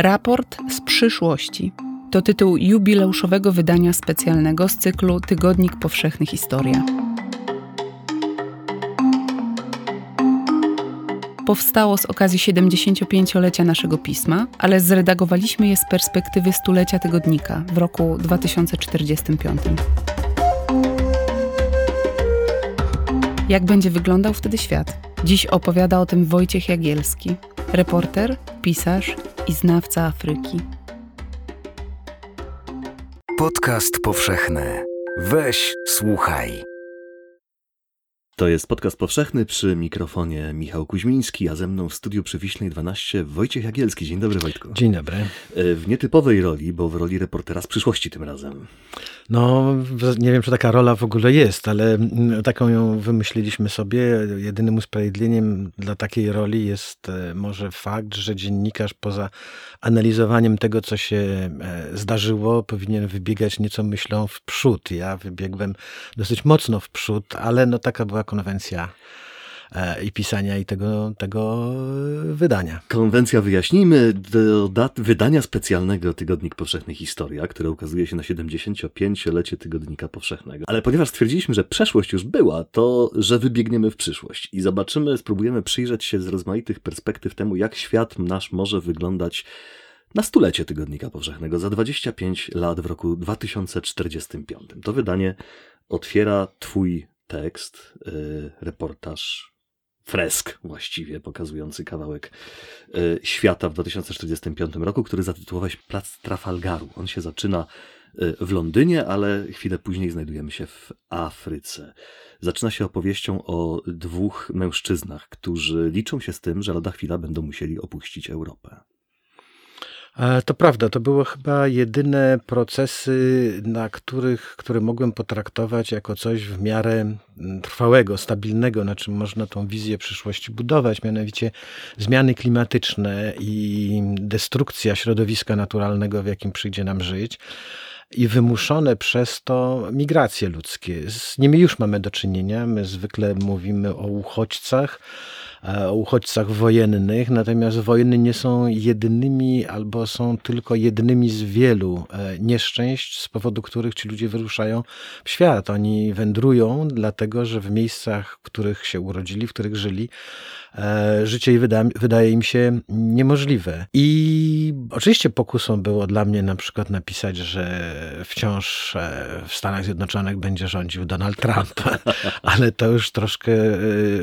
Raport z przyszłości to tytuł jubileuszowego wydania specjalnego z cyklu Tygodnik Powszechny Historia. Powstało z okazji 75-lecia naszego pisma, ale zredagowaliśmy je z perspektywy stulecia tygodnika w roku 2045. Jak będzie wyglądał wtedy świat? Dziś opowiada o tym Wojciech Jagielski, reporter, pisarz i znawca Afryki. Podcast powszechny. Weź, słuchaj. To jest podcast powszechny przy mikrofonie Michał Kuźmiński, a ze mną w studiu przy Wiśnej 12 Wojciech Jagielski. Dzień dobry Wojtku. Dzień dobry. E, w nietypowej roli, bo w roli reportera z przyszłości tym razem. No, nie wiem, czy taka rola w ogóle jest, ale mm, taką ją wymyśliliśmy sobie. Jedynym usprawiedliwieniem dla takiej roli jest e, może fakt, że dziennikarz poza analizowaniem tego, co się e, zdarzyło, powinien wybiegać nieco myślą w przód. Ja wybiegłem dosyć mocno w przód, ale no taka była konwencja e, i pisania i tego, tego wydania. Konwencja wyjaśnijmy wydania specjalnego Tygodnik Powszechny Historia, które ukazuje się na 75-lecie Tygodnika Powszechnego. Ale ponieważ stwierdziliśmy, że przeszłość już była, to że wybiegniemy w przyszłość i zobaczymy, spróbujemy przyjrzeć się z rozmaitych perspektyw temu, jak świat nasz może wyglądać na stulecie Tygodnika Powszechnego za 25 lat w roku 2045. To wydanie otwiera Twój tekst, y, reportaż, fresk właściwie pokazujący kawałek y, świata w 2045 roku, który zatytułowałeś Plac Trafalgaru. On się zaczyna y, w Londynie, ale chwilę później znajdujemy się w Afryce. Zaczyna się opowieścią o dwóch mężczyznach, którzy liczą się z tym, że lada chwila będą musieli opuścić Europę. E, to prawda, to były chyba jedyne procesy, na których, które mogłem potraktować jako coś w miarę mm, trwałego, stabilnego, na czym można tą wizję przyszłości budować, mianowicie zmiany klimatyczne i destrukcja środowiska naturalnego, w jakim przyjdzie nam żyć i wymuszone przez to migracje ludzkie. Z nimi już mamy do czynienia. My zwykle mówimy o uchodźcach, uchodźcach wojennych, natomiast wojny nie są jedynymi albo są tylko jednymi z wielu e, nieszczęść, z powodu których ci ludzie wyruszają w świat. Oni wędrują, dlatego że w miejscach, w których się urodzili, w których żyli, e, życie wyda, wydaje im się niemożliwe. I oczywiście pokusą było dla mnie na przykład napisać, że wciąż e, w Stanach Zjednoczonych będzie rządził Donald Trump, ale to już troszkę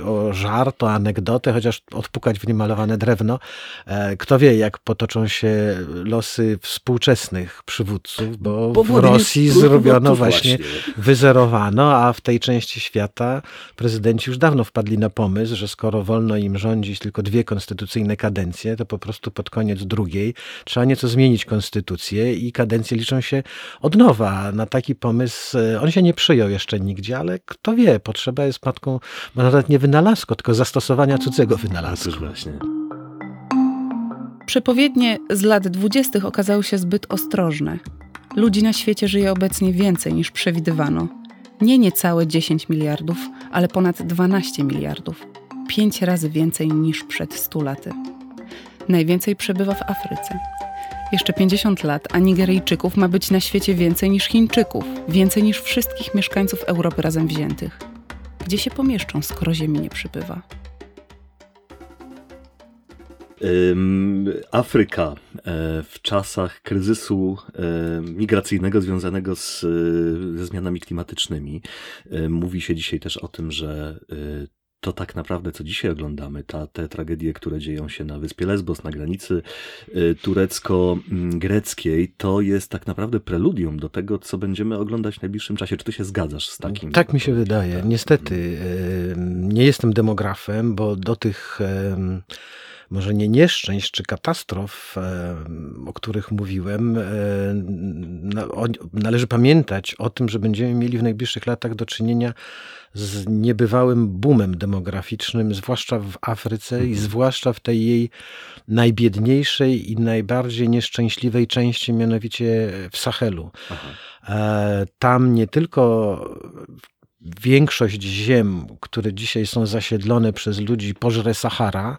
o żart, o anegdotę, anegdotę, chociaż odpukać w niemalowane drewno. E, kto wie, jak potoczą się losy współczesnych przywódców, bo, bo w Rosji zrobiono właśnie, właśnie, wyzerowano, a w tej części świata prezydenci już dawno wpadli na pomysł, że skoro wolno im rządzić tylko dwie konstytucyjne kadencje, to po prostu pod koniec drugiej trzeba nieco zmienić konstytucję i kadencje liczą się od nowa. Na taki pomysł e, on się nie przyjął jeszcze nigdzie, ale kto wie, potrzeba jest matką, nawet nie wynalazku, tylko zastosowania cudzego wynalazku. właśnie. Przepowiednie z lat dwudziestych okazały się zbyt ostrożne. Ludzi na świecie żyje obecnie więcej niż przewidywano. Nie niecałe 10 miliardów, ale ponad 12 miliardów. Pięć razy więcej niż przed 100 laty. Najwięcej przebywa w Afryce. Jeszcze 50 lat, a Nigeryjczyków ma być na świecie więcej niż Chińczyków, więcej niż wszystkich mieszkańców Europy razem wziętych. Gdzie się pomieszczą, skoro Ziemi nie przybywa? Afryka e, w czasach kryzysu e, migracyjnego związanego z, ze zmianami klimatycznymi. E, mówi się dzisiaj też o tym, że to tak naprawdę, co dzisiaj oglądamy, ta, te tragedie, które dzieją się na wyspie Lesbos, na granicy turecko-greckiej, to jest tak naprawdę preludium do tego, co będziemy oglądać w najbliższym czasie. Czy ty się zgadzasz z takim? Tak mi się wydaje. Niestety, nie jestem demografem, bo do tych może nie nieszczęść czy katastrof, e, o których mówiłem, e, należy pamiętać o tym, że będziemy mieli w najbliższych latach do czynienia z niebywałym boomem demograficznym, zwłaszcza w Afryce i mhm. zwłaszcza w tej jej najbiedniejszej i najbardziej nieszczęśliwej części, mianowicie w Sahelu. Aha. E, tam nie tylko większość ziem, które dzisiaj są zasiedlone przez ludzi, pożre Sahara,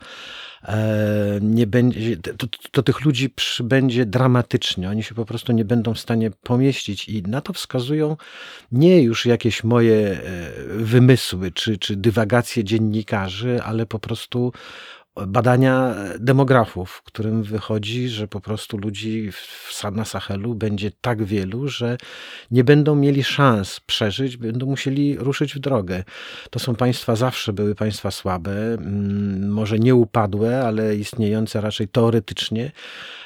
e, nie będzie, to, to tych ludzi przybędzie dramatycznie. Oni się po prostu nie będą w stanie pomieścić i na to wskazują nie już jakieś moje e, wymysły czy, czy dywagacje dziennikarzy, ale po prostu badania demografów, w którym wychodzi, że po prostu ludzi w, na Sahelu będzie tak wielu, że nie będą mieli szans przeżyć, będą musieli ruszyć w drogę. To są państwa, zawsze były państwa słabe, mm, może nie upadłe, ale istniejące raczej teoretycznie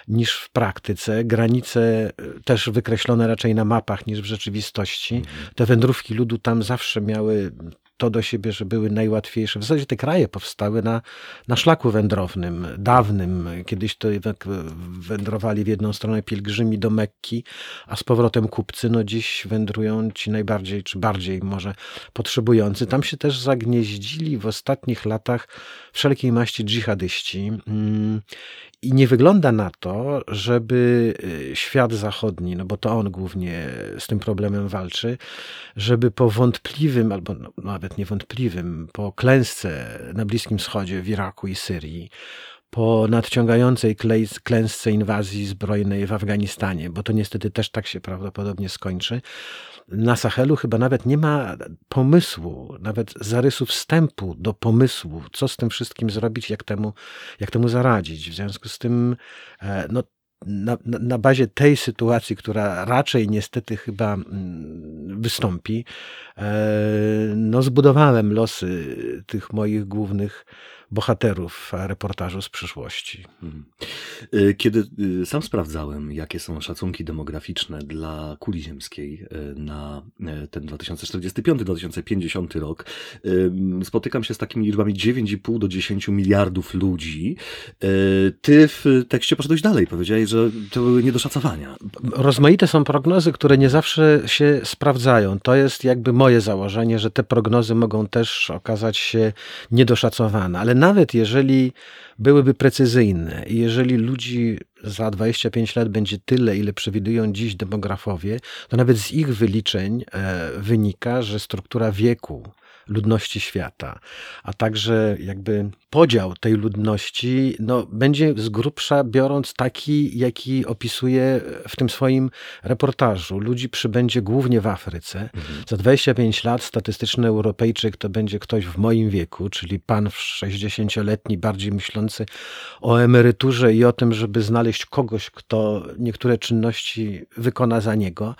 niż w praktyce. Granice e, też wykreślone raczej na mapach niż w rzeczywistości. Mhm. Te wędrówki ludu tam zawsze miały to do siebie, że były najłatwiejsze. W zasadzie te kraje powstały na, na szlaku wędrownym, dawnym. Kiedyś to wędrowali w jedną stronę pielgrzymi do Mekki, a z powrotem kupcy. No dziś wędrują ci najbardziej, czy bardziej może potrzebujący. Tam się też zagnieździli w ostatnich latach wszelkiej maści dżihadyści. I nie wygląda na to, żeby y, świat zachodni, no bo to on głównie z tym problemem walczy, żeby po wątpliwym, albo no, nawet niewątpliwym, po klęsce na Bliskim Wschodzie, w Iraku i Syrii, po nadciągającej klęsce inwazji zbrojnej w Afganistanie, bo to niestety też tak się prawdopodobnie skończy, na Sahelu chyba nawet nie ma pomysłu, nawet zarysu wstępu do pomysłu, co z tym wszystkim zrobić, jak temu, jak temu zaradzić. W związku z tym, e, no, na, na, bazie tej sytuacji, która raczej niestety chyba mm, wystąpi, e, no zbudowałem losy tych moich głównych bohaterów reportażu z przyszłości. Mhm. Y, kiedy y, sam sprawdzałem, jakie są szacunki demograficzne dla kuli ziemskiej y, na ten 2045-2050 rok, spotykam się z takimi liczbami 9,5 do 10 miliardów ludzi. Ty w tekście poszedłeś dalej, powiedziałeś, że to były niedoszacowania. Rozmaite są prognozy, które nie zawsze się sprawdzają. To jest jakby moje założenie, że te prognozy mogą też okazać się niedoszacowane, ale nawet jeżeli byłyby precyzyjne i jeżeli ludzi za 25 lat będzie tyle, ile przewidują dziś demografowie, to nawet z ich wyliczeń e, wynika, że struktura wieku ludności świata, a także jakby podział tej ludności no, będzie z grubsza biorąc taki, jaki opisuje w tym swoim reportażu. Ludzi przybędzie głównie w Afryce. Mhm. Za 25 lat statystyczny Europejczyk to będzie ktoś w moim wieku, czyli pan 60-letni, bardziej myślący o emeryturze i o tym, żeby znaleźć kogoś, kto niektóre czynności wykona za niego.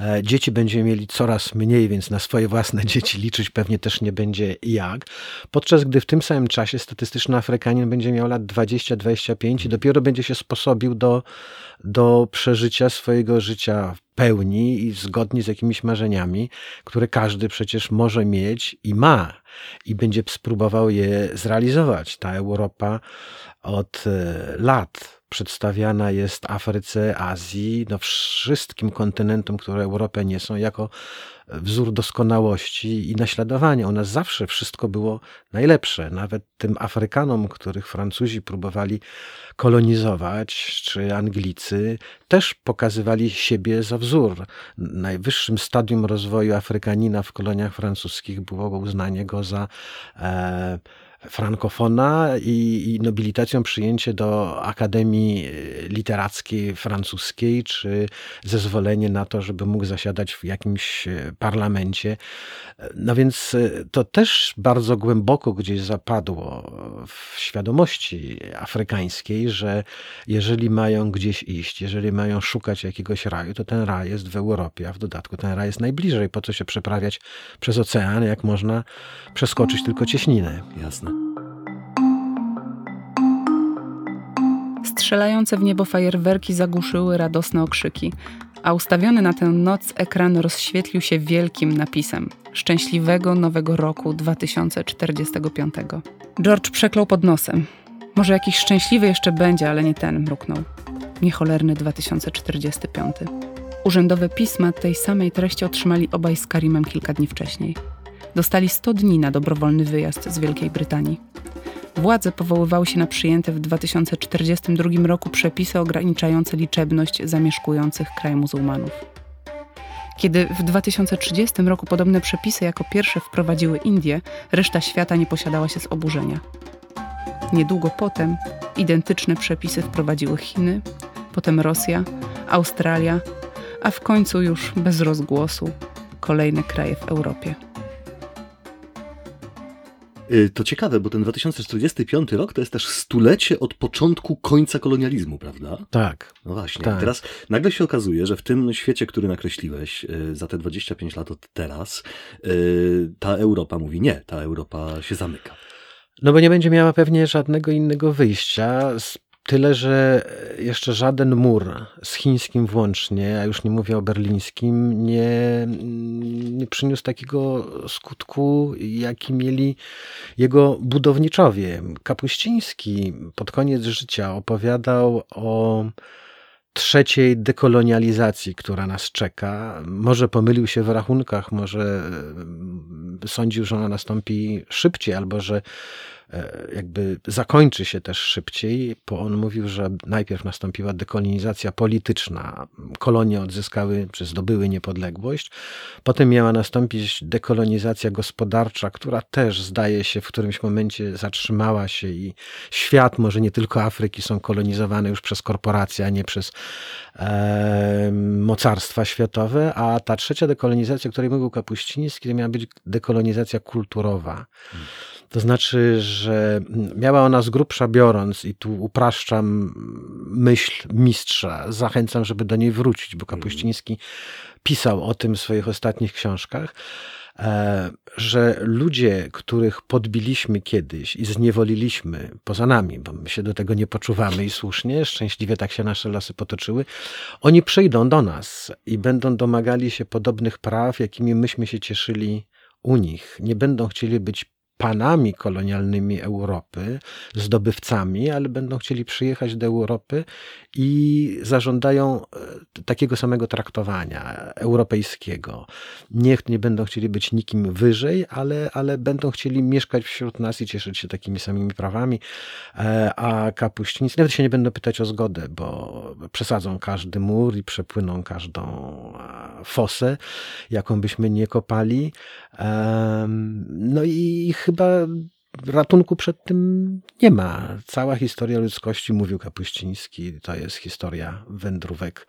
E, dzieci będziemy mieli coraz mniej, więc na swoje własne dzieci liczyć pewnie też nie będzie jak. Podczas gdy w tym samym czasie statystyczny Afrykanin będzie miał lat 20-25 i dopiero będzie się sposobił do, do przeżycia swojego życia w pełni i zgodnie z jakimiś marzeniami, które każdy przecież może mieć i ma i będzie spróbował je zrealizować. Ta Europa od e, lat przedstawiana jest Afryce, Azji, no wszystkim kontynentom, które Europę nie są, jako wzór doskonałości i naśladowania. U nas zawsze wszystko było najlepsze. Nawet tym Afrykanom, których Francuzi próbowali kolonizować, czy Anglicy, też pokazywali siebie za wzór. Najwyższym stadium rozwoju Afrykanina w koloniach francuskich było uznanie go za e, frankofona i, i nobilitacją przyjęcie do Akademii Literackiej Francuskiej, czy zezwolenie na to, żeby mógł zasiadać w jakimś e, parlamencie. No więc e, to też bardzo głęboko gdzieś zapadło w świadomości afrykańskiej, że jeżeli mają gdzieś iść, jeżeli mają szukać jakiegoś raju, to ten raj jest w Europie, a w dodatku ten raj jest najbliżej. Po co się przeprawiać przez ocean, jak można przeskoczyć tylko cieśninę? Jasne. Strzelające w niebo fajerwerki zagłuszyły radosne okrzyki, a ustawiony na tę noc ekran rozświetlił się wielkim napisem Szczęśliwego Nowego Roku 2045. George przeklął pod nosem. Może jakiś szczęśliwy jeszcze będzie, ale nie ten, mruknął. Niecholerny 2045. Urzędowe pisma tej samej treści otrzymali obaj z Karimem kilka dni wcześniej. Dostali 100 dni na dobrowolny wyjazd z Wielkiej Brytanii. Władze powoływały się na przyjęte w 2042 roku przepisy ograniczające liczebność zamieszkujących kraj muzułmanów. Kiedy w 2030 roku podobne przepisy jako pierwsze wprowadziły Indie, reszta świata nie posiadała się z oburzenia. Niedługo potem identyczne przepisy wprowadziły Chiny, potem Rosja, Australia, a w końcu już bez rozgłosu kolejne kraje w Europie. Y, to ciekawe, bo ten 2045 rok to jest też stulecie od początku końca kolonializmu, prawda? Tak. No właśnie. Tak. Teraz nagle się okazuje, że w tym świecie, który nakreśliłeś y, za te 25 lat od teraz, y, ta Europa mówi nie, ta Europa się zamyka. No bo nie będzie miała pewnie żadnego innego wyjścia. z- Tyle, że jeszcze żaden mur z chińskim włącznie, a już nie mówię o berlińskim, nie, nie przyniósł takiego skutku, jaki mieli jego budowniczowie. Kapuściński pod koniec życia opowiadał o trzeciej dekolonializacji, która nas czeka. Może pomylił się w rachunkach, może e, sądził, że ona nastąpi szybciej, albo że jakby zakończy się też szybciej, bo on mówił, że najpierw nastąpiła dekolonizacja polityczna. Kolonie odzyskały, czy zdobyły niepodległość. Potem miała nastąpić dekolonizacja gospodarcza, która też zdaje się w którymś momencie zatrzymała się i świat, może nie tylko Afryki, są kolonizowane już przez korporacje, a nie przez e, mocarstwa światowe. A ta trzecia dekolonizacja, o której mówił Kapuściński, to miała być dekolonizacja kulturowa. To znaczy, że miała ona z grubsza biorąc, i tu upraszczam myśl mistrza, zachęcam, żeby do niej wrócić, bo Kapuściński pisał o tym w swoich ostatnich książkach, e, że ludzie, których podbiliśmy kiedyś i zniewoliliśmy poza nami, bo my się do tego nie poczuwamy i słusznie, szczęśliwie tak się nasze losy potoczyły, oni przyjdą do nas i będą domagali się podobnych praw, jakimi myśmy się cieszyli u nich. Nie będą chcieli być panami kolonialnymi Europy, zdobywcami, ale będą chcieli przyjechać do Europy i zażądają e, takiego samego traktowania europejskiego. Niech nie będą chcieli być nikim wyżej, ale, ale będą chcieli mieszkać wśród nas i cieszyć się takimi samymi prawami. E, A kapuścińcy nawet się nie będą pytać o zgodę, bo przesadzą każdy mur i przepłyną każdą e, fosę, jaką byśmy nie kopali. No i chyba ratunku przed tym nie ma. Cała historia ludzkości, mówił Kapuściński, to jest historia wędrówek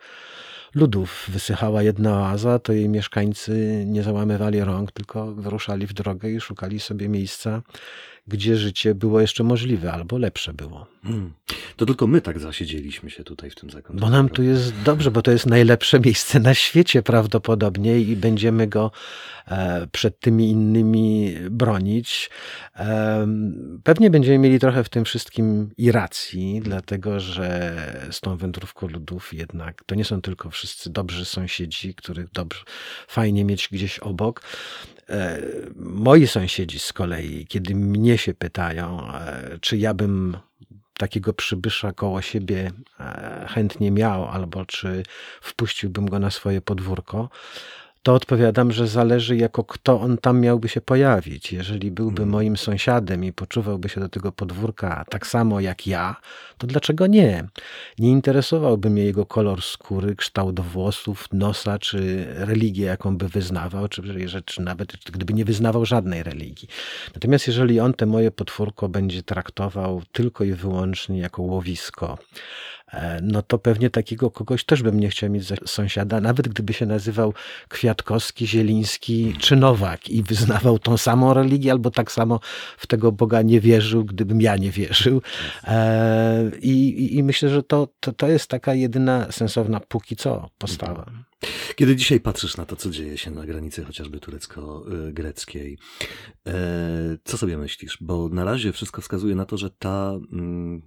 ludów. Wysychała jedna oaza, to jej mieszkańcy nie załamywali rąk, tylko wyruszali w drogę i szukali sobie miejsca, gdzie życie było jeszcze możliwe albo lepsze było. Hmm. To tylko my tak zasiedzieliśmy się tutaj w tym zakątku. Bo nam tu jest dobrze, bo to jest najlepsze miejsce na świecie prawdopodobnie i będziemy go e, przed tymi innymi bronić. Em, Pewnie będziemy mieli trochę w tym wszystkim i racji, dlatego że z tą wędrówką ludów jednak to nie są tylko wszyscy dobrzy sąsiedzi, których dobrze, fajnie mieć gdzieś obok. E, Moi sąsiedzi z kolei, kiedy mnie się pytają, e, czy ja bym takiego przybysza koło siebie e, chętnie miał, albo czy wpuściłbym go na swoje podwórko, to odpowiadam, że zależy jako kto on tam miałby się pojawić. Jeżeli byłby Mhm. moim sąsiadem i poczuwałby się do tego podwórka tak samo jak ja, to dlaczego nie? Nie interesowałby mnie jego kolor skóry, kształt włosów, nosa, czy religię, jaką by wyznawał, czy, nawet gdyby nie wyznawał żadnej religii. Natomiast jeżeli on te moje podwórko będzie traktował tylko i wyłącznie jako łowisko, no to pewnie takiego kogoś też bym nie chciał mieć za sąsiada, nawet gdyby się nazywał Kwiatkowski, Zieliński czy Nowak i wyznawał tą samą religię, albo tak samo w tego Boga nie wierzył, gdybym ja nie wierzył. E, I, i, i myślę, że to, to, to jest taka jedyna sensowna póki co postawa. Kiedy dzisiaj patrzysz na to, co dzieje się na granicy chociażby turecko-greckiej, e, co sobie myślisz? Bo na razie wszystko wskazuje na to, że ta mm,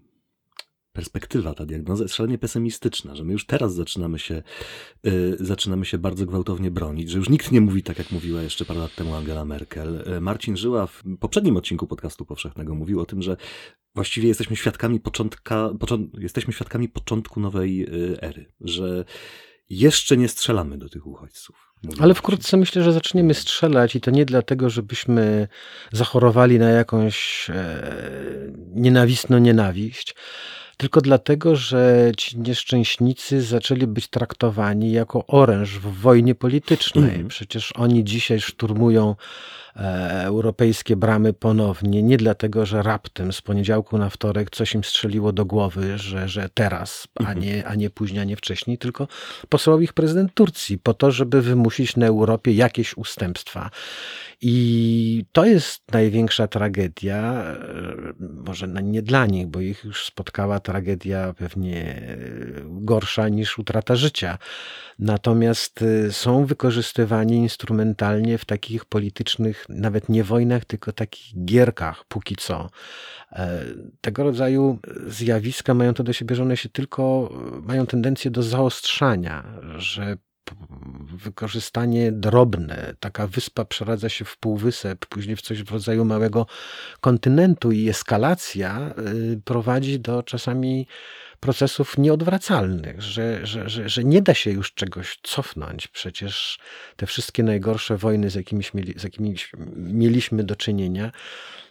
perspektywa, ta diagnoza jest szalenie pesymistyczna, że my już teraz zaczynamy się, e, zaczynamy się bardzo gwałtownie bronić, że już nikt nie mówi tak, jak mówiła jeszcze parę lat temu Angela Merkel. E, Marcin Żyła w poprzednim odcinku podcastu powszechnego mówił o tym, że właściwie jesteśmy świadkami początka, począ, jesteśmy świadkami początku nowej e, ery, że jeszcze nie strzelamy do tych uchodźców. Ale wkrótce myślę, że zaczniemy strzelać i to nie dlatego, żebyśmy zachorowali na jakąś e, nienawistną nienawiść, tylko dlatego, że ci nieszczęśnicy zaczęli być traktowani jako oręż w wojnie politycznej. Mm. Przecież oni dzisiaj szturmują europejskie bramy ponownie, nie dlatego, że raptem z poniedziałku na wtorek coś im strzeliło do głowy, że, że teraz, a mhm. nie, a nie później, a nie wcześniej, tylko posłał ich prezydent Turcji po to, żeby wymusić na Europie jakieś ustępstwa. I to jest największa tragedia, e, może nie dla nich, bo ich już spotkała tragedia pewnie gorsza niż utrata życia. Natomiast e, są wykorzystywani instrumentalnie w takich politycznych nawet nie wojnach, tylko takich gierkach póki co. E, tego rodzaju zjawiska mają to do siebie, że one się tylko mają tendencję do zaostrzania, że wykorzystanie drobne, taka wyspa przeradza się w półwysep, później w coś w rodzaju małego kontynentu i eskalacja y, prowadzi do czasami procesów nieodwracalnych, że, że, że, że nie da się już czegoś cofnąć. Przecież te wszystkie najgorsze wojny, z jakimi, z jakimi mieliśmy do czynienia,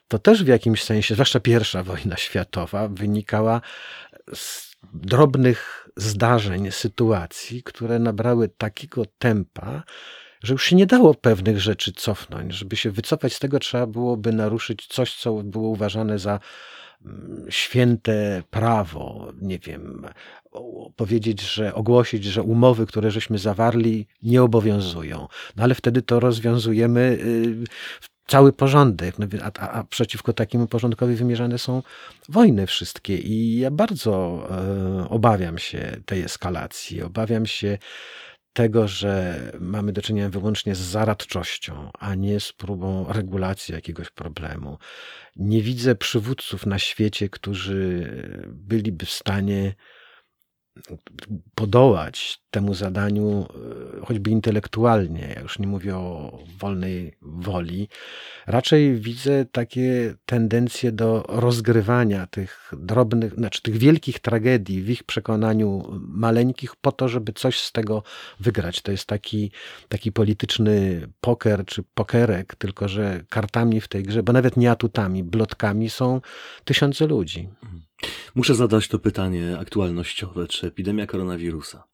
to też w jakimś sensie, zwłaszcza pierwsza wojna światowa, wynikała z drobnych zdarzeń, sytuacji, które nabrały takiego tempa, że już się nie dało pewnych rzeczy cofnąć. Żeby się wycofać z tego, trzeba byłoby naruszyć coś, co było uważane za święte prawo, nie wiem, powiedzieć, że ogłosić, że umowy, które żeśmy zawarli, nie obowiązują. No ale wtedy to rozwiązujemy y, cały porządek, no, a, a, przeciwko takiemu porządkowi wymierzane są wojny wszystkie. I ja bardzo e, obawiam się tej eskalacji, obawiam się tego, że mamy do czynienia wyłącznie z zaradczością, a nie z próbą regulacji jakiegoś problemu. Nie widzę przywódców na świecie, którzy byliby w stanie podołać temu zadaniu, e, choćby intelektualnie, ja już nie mówię o wolnej woli, raczej widzę takie tendencje do rozgrywania tych drobnych, znaczy tych wielkich tragedii w ich przekonaniu maleńkich po to, żeby coś z tego wygrać. To jest taki, taki polityczny poker czy pokerek, tylko że kartami w tej grze, bo nawet nie atutami, blotkami są tysiące ludzi. Muszę zadać to pytanie aktualnościowe. Czy epidemia koronawirusa,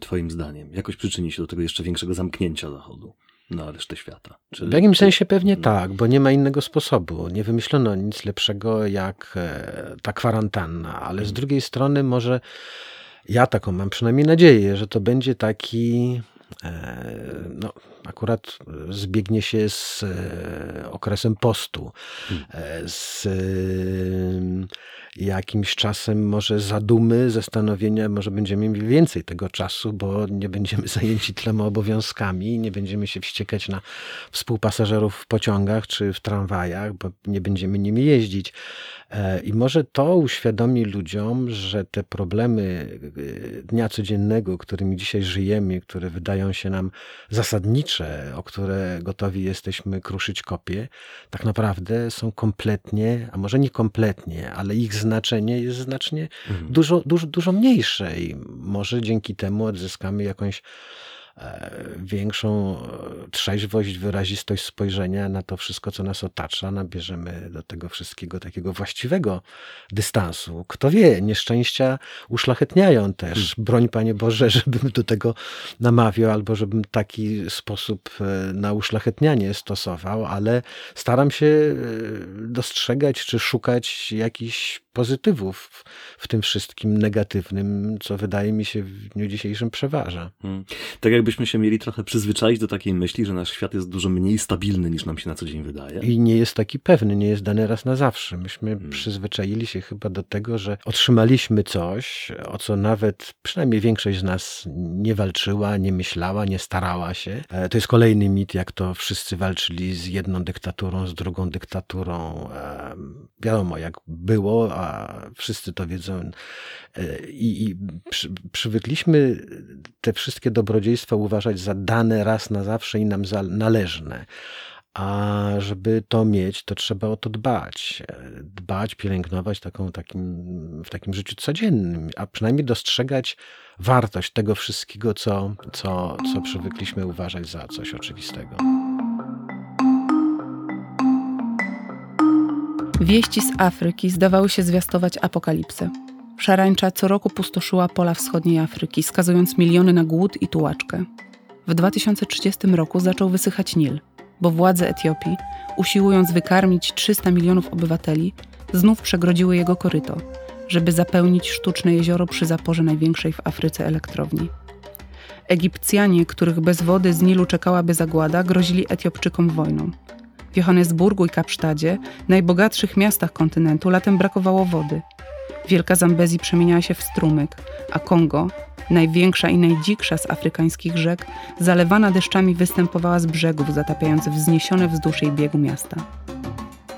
Twoim zdaniem, jakoś przyczyni się do tego jeszcze większego zamknięcia Zachodu? na resztę świata. Czy... W jakimś sensie pewnie no. tak, bo nie ma innego sposobu. Nie wymyślono nic lepszego jak e, ta kwarantanna, ale z mhm. drugiej strony może ja taką mam przynajmniej nadzieję, że to będzie taki no, akurat zbiegnie się z e, okresem postu, hmm. z jakimś czasem może zadumy, zastanowienia, może będziemy mieli więcej tego czasu, bo nie będziemy zajęci tyloma obowiązkami, nie będziemy się wściekać na współpasażerów w pociągach czy w tramwajach, bo nie będziemy nimi jeździć. E, I może to uświadomi ludziom, że te problemy e, dnia codziennego, którymi dzisiaj żyjemy, które wydają się nam zasadnicze, o które gotowi jesteśmy kruszyć kopie, tak naprawdę są kompletnie, a może nie kompletnie, ale ich znaczenie jest znacznie mhm. dużo, dużo, dużo mniejsze i może dzięki temu odzyskamy jakąś większą e, trzeźwość, wyrazistość spojrzenia na to wszystko, co nas otacza, nabierzemy do tego wszystkiego takiego właściwego dystansu. Kto wie, nieszczęścia uszlachetniają też. Hmm. Broń, Panie Boże, żebym do tego namawiał, albo żebym taki sposób e, na uszlachetnianie stosował, ale staram się dostrzegać czy szukać jakichś pozytywów w tym wszystkim negatywnym, co wydaje mi się w dniu dzisiejszym przeważa. Hmm. Tak jakbyśmy się mieli trochę przyzwyczaić do takiej myśli, że nasz świat jest dużo mniej stabilny niż nam się na co dzień wydaje. I nie jest taki pewny, nie jest dany raz na zawsze. Myśmy hmm. przyzwyczaili się chyba do tego, że otrzymaliśmy coś, o co nawet przynajmniej większość z nas nie walczyła, nie myślała, nie starała się. E, to jest kolejny mit, jak to wszyscy walczyli z jedną dyktaturą, z drugą dyktaturą. Wiadomo, jak było, a wszyscy to wiedzą. E, I, i przy, przywykliśmy te wszystkie dobrodziejstwa uważać za dane raz na zawsze i nam za należne. A żeby to mieć, to trzeba o to dbać. E, dbać, pielęgnować taką, takim, w takim życiu codziennym, a przynajmniej dostrzegać wartość tego wszystkiego, co, co, co przywykliśmy uważać za coś oczywistego. Wieści z Afryki zdawały się zwiastować apokalipsę. Szarańcza co roku pustoszyła pola wschodniej Afryki, skazując miliony na głód i tułaczkę. W 2030 roku zaczął wysychać Nil, bo władze Etiopii, usiłując wykarmić 300 milionów obywateli, znów przegrodziły jego koryto, żeby zapełnić sztuczne jezioro przy zaporze największej w Afryce elektrowni. Egipcjanie, których bez wody z Nilu czekałaby zagłada, grozili Etiopczykom wojną. W Johannesburgu i Kapsztadzie, najbogatszych miastach kontynentu, latem brakowało wody. Wielka Zambezji przemieniała się w strumyk, a Kongo, największa i najdziksza z afrykańskich rzek, zalewana deszczami występowała z brzegów, zatapiając wzniesione wzdłuż jej biegu miasta.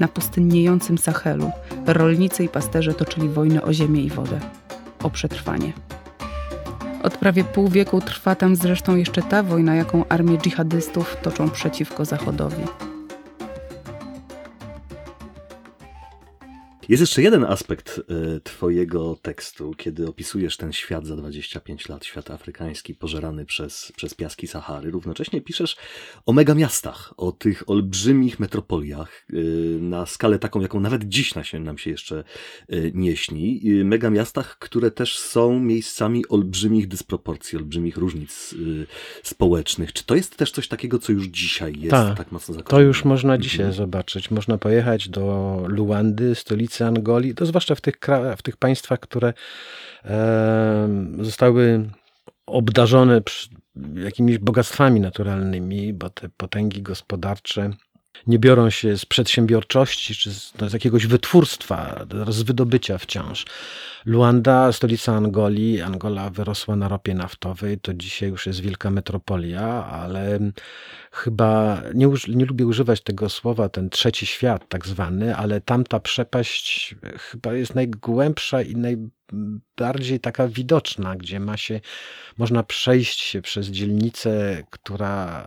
Na pustynniejącym Sahelu rolnicy i pasterze toczyli wojnę o ziemię i wodę, o przetrwanie. Od prawie pół wieku trwa tam zresztą jeszcze ta wojna, jaką armie dżihadystów toczą przeciwko Zachodowi. Jest jeszcze jeden aspekt y, Twojego tekstu, kiedy opisujesz ten świat za 25 lat, świat afrykański pożerany przez, przez piaski Sahary. Równocześnie piszesz o megamiastach, o tych olbrzymich metropoliach y, na skalę taką, jaką nawet dziś na się, nam się jeszcze y, nie śni. Megamiastach, które też są miejscami olbrzymich dysproporcji, olbrzymich różnic społecznych. Czy to jest też coś takiego, co już dzisiaj jest Ta, tak mocno zakorzenione? To już można dzisiaj mhm. zobaczyć. Można pojechać do Luandy, stolicy stolicy Angolii, to zwłaszcza w tych, w tych państwach, które e, zostały obdarzone jakimiś bogactwami naturalnymi, bo te potęgi gospodarcze nie biorą się z przedsiębiorczości czy z, no, z jakiegoś wytwórstwa, z wydobycia wciąż. Luanda, stolica Angolii, Angola wyrosła na ropie naftowej, to dzisiaj już jest wielka metropolia, ale chyba, nie, nie lubię używać tego słowa, ten trzeci świat tak zwany, ale tamta przepaść chyba jest najgłębsza i najbardziej taka widoczna, gdzie ma się, można przejść się przez dzielnicę, która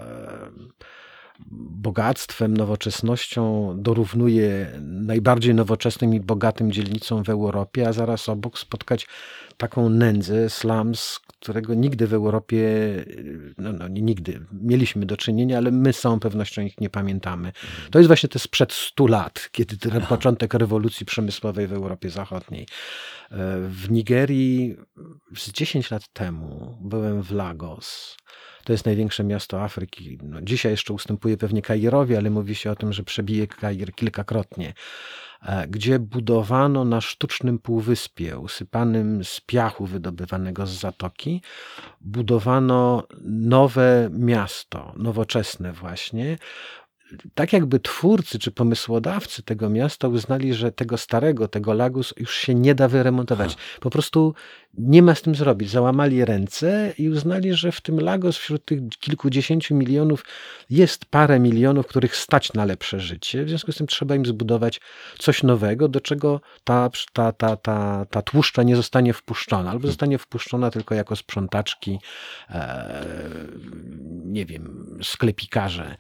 bogactwem, nowoczesnością dorównuje najbardziej nowoczesnym i bogatym dzielnicom w Europie, a zaraz obok spotkać taką nędzę, slums, którego nigdy w Europie, no, no nie nigdy, mieliśmy do czynienia, ale my z całą pewnością ich nie pamiętamy. To jest właśnie te sprzed 100 lat, kiedy ten początek rewolucji przemysłowej w Europie Zachodniej. E, w Nigerii z 10 lat temu byłem w Lagos to jest największe miasto Afryki. No, dzisiaj jeszcze ustępuje pewnie Kairowi, ale mówi się o tym, że przebije Kair kilkakrotnie e, gdzie budowano na sztucznym półwyspie, usypanym z piachu wydobywanego z zatoki, budowano nowe miasto, nowoczesne właśnie, tak jakby twórcy czy pomysłodawcy tego miasta uznali, że tego starego, tego lagus już się nie da wyremontować. Po prostu nie ma z tym zrobić. Załamali ręce i uznali, że w tym Lagos wśród tych kilkudziesięciu milionów jest parę milionów, których stać na lepsze życie. W związku z tym trzeba im zbudować coś nowego, do czego ta, ta, ta, ta, ta tłuszcza nie zostanie wpuszczona, albo zostanie wpuszczona tylko jako sprzątaczki, e, nie wiem, sklepikarze.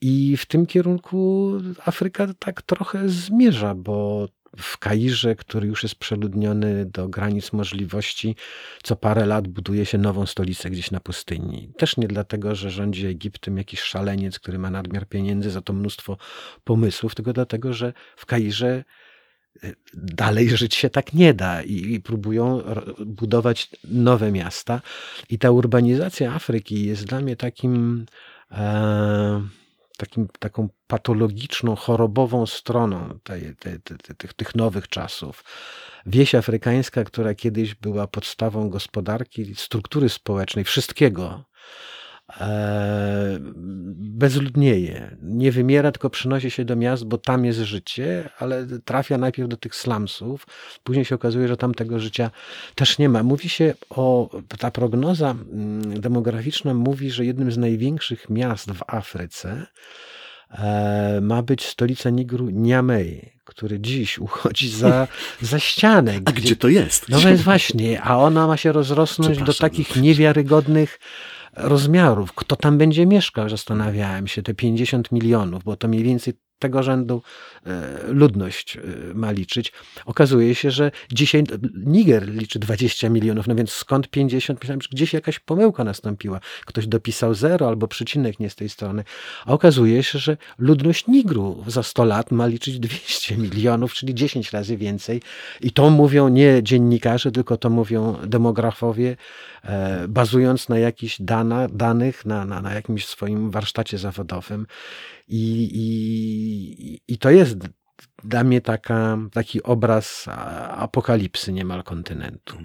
I w tym kierunku Afryka tak trochę zmierza, bo w Kairze, który już jest przeludniony do granic możliwości, co parę lat buduje się nową stolicę gdzieś na pustyni. Też nie dlatego, że rządzi Egiptem jakiś szaleniec, który ma nadmiar pieniędzy, za to mnóstwo pomysłów, tylko dlatego, że w Kairze e, dalej żyć się tak nie da i, i, próbują budować nowe miasta. I ta urbanizacja Afryki jest dla mnie takim. E, takim, taką patologiczną, chorobową stroną tej, tej, tej, tych, tych nowych czasów. Wieś afrykańska, która kiedyś była podstawą gospodarki, struktury społecznej, wszystkiego, bezludnieje. Nie wymiera, tylko przenosi się do miast, bo tam jest życie, ale trafia najpierw do tych slumsów. Później się okazuje, że tam tego życia też nie ma. Mówi się o, ta prognoza mm, demograficzna mówi, że jednym z największych miast w Afryce e, ma być stolica Nigru Niamey, który dziś uchodzi za, za ścianę. Gdzie, a gdzie to jest? No więc właśnie, a ona ma się rozrosnąć do takich niewiarygodnych rozmiarów. Kto tam będzie mieszkał, zastanawiałem się, te 50 milionów, bo to mniej więcej tego rzędu e, ludność e, ma liczyć. Okazuje się, że dzisiaj Niger liczy 20 milionów, no więc skąd 50? Myślałem, że gdzieś jakaś pomyłka nastąpiła. Ktoś dopisał zero albo przycinek nie z tej strony. A okazuje się, że ludność Nigru za 100 lat ma liczyć 200 milionów, czyli 10 razy więcej. I to mówią nie dziennikarze, tylko to mówią demografowie, e, bazując na jakichś dana, danych, na, na, na jakimś swoim warsztacie zawodowym. I, i, i to jest dla mnie taka, taki obraz apokalipsy niemal kontynentu.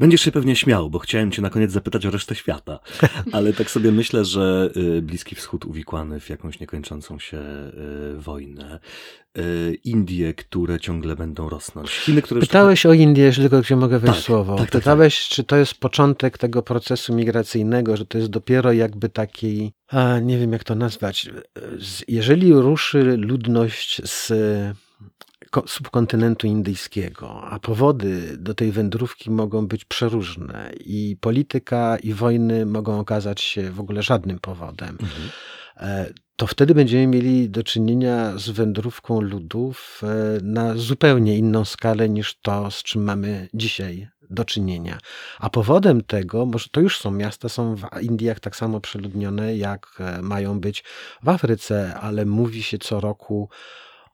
Będziesz się pewnie śmiał, bo chciałem cię na koniec zapytać o resztę świata, ale tak sobie myślę, że y, Bliski Wschód uwikłany w jakąś niekończącą się y, wojnę, y, Indie, które ciągle będą rosnąć, Chiny, które... Pytałeś o Indię, jeżeli tylko gdzie mogę wejść tak, słowo. Tak, tak, Pytałeś, czy to jest początek tego procesu migracyjnego, że to jest dopiero jakby taki, a, nie wiem jak to nazwać, jeżeli ruszy ludność z subkontynentu indyjskiego, a powody do tej wędrówki mogą być przeróżne i polityka i wojny mogą okazać się w ogóle żadnym powodem. Mhm. E, to wtedy będziemy mieli do czynienia z wędrówką ludów e, na zupełnie inną skalę niż to, z czym mamy dzisiaj do czynienia. A powodem tego, może to już są miasta, są w Indiach tak samo przeludnione, jak e, mają być w Afryce, ale mówi się co roku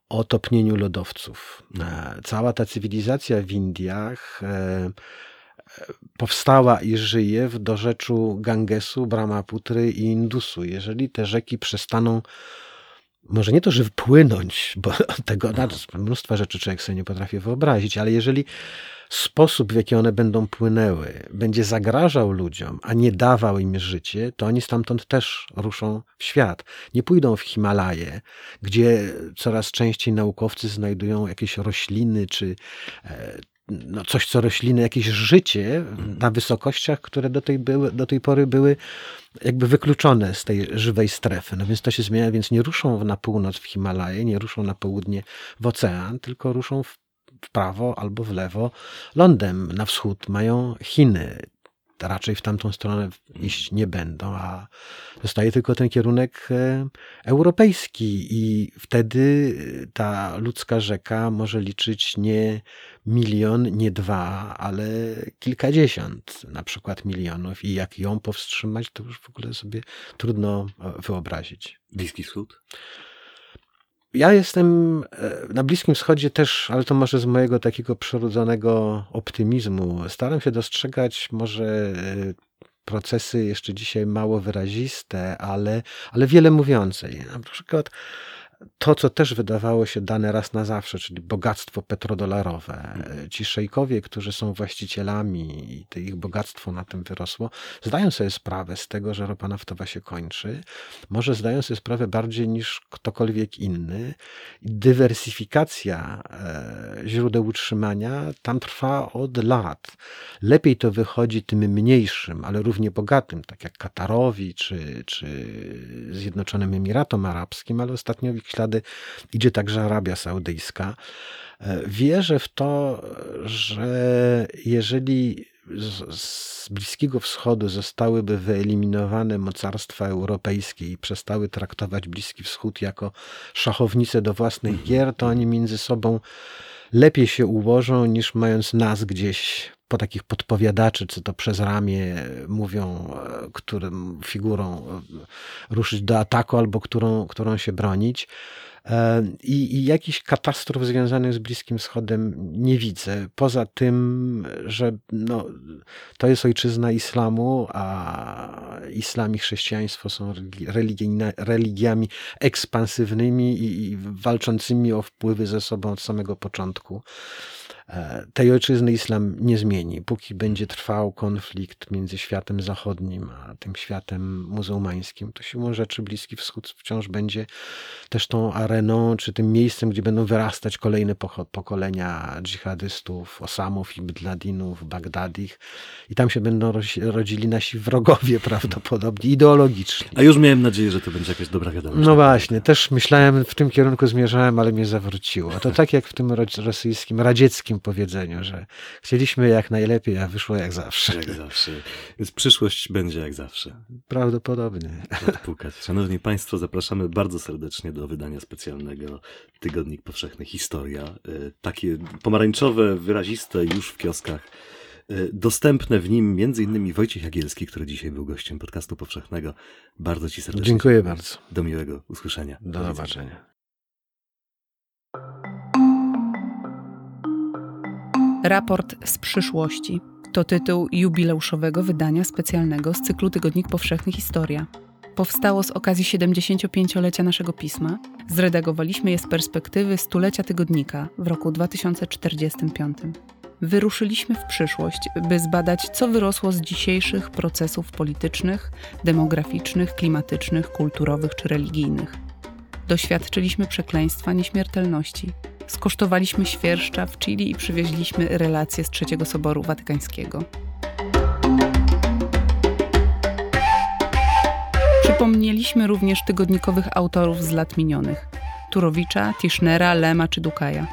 o topnieniu lodowców. E, cała ta cywilizacja w Indiach e, e, powstała i żyje w dorzeczu Gangesu, Brahmaputry i Indusu. Jeżeli te rzeki przestaną może nie to, że płynąć, bo tego mnóstwa rzeczy człowiek sobie nie potrafi wyobrazić, ale jeżeli sposób, w jaki one będą płynęły, będzie zagrażał ludziom, a nie dawał im życie, to oni stamtąd też ruszą w świat. Nie pójdą w Himalaje, gdzie coraz częściej naukowcy znajdują jakieś rośliny czy e, no coś, co rośliny, jakieś życie na wysokościach, które do tej, były, do tej pory były jakby wykluczone z tej żywej strefy. No więc to się zmienia, więc nie ruszą na północ w Himalaje, nie ruszą na południe w ocean, tylko ruszą w w prawo albo w lewo lądem. Na wschód mają Chiny. Raczej w tamtą stronę iść nie będą, a zostaje tylko ten kierunek e, europejski, i wtedy ta ludzka rzeka może liczyć nie milion, nie dwa, ale kilkadziesiąt na przykład milionów. I jak ją powstrzymać, to już w ogóle sobie trudno e, wyobrazić. Bliski Wschód? Ja jestem e, na Bliskim Wschodzie też, ale to może z mojego takiego przyrodzonego optymizmu. Staram się dostrzegać może e, procesy jeszcze dzisiaj mało wyraziste, ale, ale wiele mówiące. Na przykład to, co też wydawało się dane raz na zawsze, czyli bogactwo petrodolarowe. Ci szejkowie, którzy są właścicielami i ich bogactwo na tym wyrosło, zdają sobie sprawę z tego, że ropa naftowa się kończy. Może zdają sobie sprawę bardziej niż ktokolwiek inny. Dywersyfikacja e, źródeł utrzymania tam trwa od lat. Lepiej to wychodzi tym mniejszym, ale równie bogatym, tak jak Katarowi czy, czy Zjednoczonym Emiratom Arabskim, ale ostatnio ich ślady idzie także Arabia Saudyjska. E, wierzę w to, że jeżeli z, z Bliskiego Wschodu zostałyby wyeliminowane mocarstwa europejskie i przestały traktować Bliski Wschód jako szachownicę do własnych mhm. gier, to oni między sobą lepiej się ułożą niż mając nas gdzieś po takich podpowiadaczy, czy to przez ramię mówią, e, którym figurą e, ruszyć do ataku, albo którą, którą się bronić. I, I jakichś katastrof związanych z Bliskim Wschodem nie widzę. Poza tym, że no, to jest ojczyzna islamu, a islam i chrześcijaństwo są religiami ekspansywnymi i, i walczącymi o wpływy ze sobą od samego początku. E, tej ojczyzny islam nie zmieni. Póki będzie trwał konflikt między światem zachodnim a tym światem muzułmańskim, to siłą rzeczy Bliski Wschód wciąż będzie też tą areną, czy tym miejscem, gdzie będą wyrastać kolejne pokolenia dżihadystów, Osamów i Bydladinów, Bagdadich i tam się będą rodzili nasi wrogowie prawdopodobnie, ideologiczni. A już miałem nadzieję, że to będzie jakaś dobra wiadomość. No właśnie, też myślałem, w tym kierunku zmierzałem, ale mnie zawróciło. To tak jak w tym rosyjskim, radzieckim powiedzeniu, że chcieliśmy jak najlepiej, a wyszło jak zawsze. Jak zawsze. Więc przyszłość będzie jak zawsze. Prawdopodobnie. Odpukać. Szanowni Państwo, zapraszamy bardzo serdecznie do wydania specjalnego Tygodnik Powszechny Historia. E, takie pomarańczowe, wyraziste już w kioskach. E, Dostępne w nim m.in. Wojciech Jagielski, który dzisiaj był gościem podcastu powszechnego. Bardzo Ci serdecznie. Dziękuję bardzo. Do miłego usłyszenia. Do widzenia. zobaczenia. Raport z przyszłości to tytuł jubileuszowego wydania specjalnego z cyklu Tygodnik Powszechny Historia. Powstało z okazji 75-lecia naszego pisma. Zredagowaliśmy je z perspektywy stulecia tygodnika w roku 2045. Wyruszyliśmy w przyszłość, by zbadać, co wyrosło z dzisiejszych procesów politycznych, demograficznych, klimatycznych, kulturowych czy religijnych. Doświadczyliśmy przekleństwa nieśmiertelności. Skosztowaliśmy świerszcza w Chili i przywieźliśmy relacje z Trzeciego Soboru Watykańskiego. Przypomnieliśmy również tygodnikowych autorów z lat minionych Turowicza, Tischnera, Lema czy Dukaja,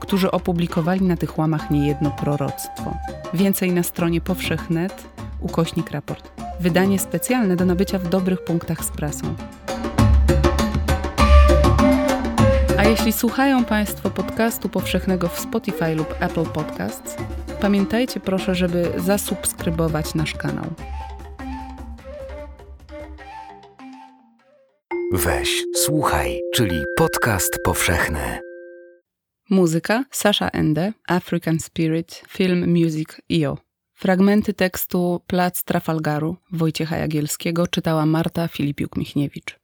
którzy opublikowali na tych łamach niejedno proroctwo. Więcej na stronie powszechnet ukośnik raport. Wydanie specjalne do nabycia w dobrych punktach z prasą. A jeśli słuchają Państwo podcastu powszechnego w Spotify lub Apple Podcasts, pamiętajcie proszę, żeby zasubskrybować nasz kanał. Weź, słuchaj, czyli podcast powszechny. Muzyka Sasha Ende, African Spirit, Film Music IO. Fragmenty tekstu Plac Trafalgaru Wojciecha Jagielskiego czytała Marta Filipiuk-Michniewicz.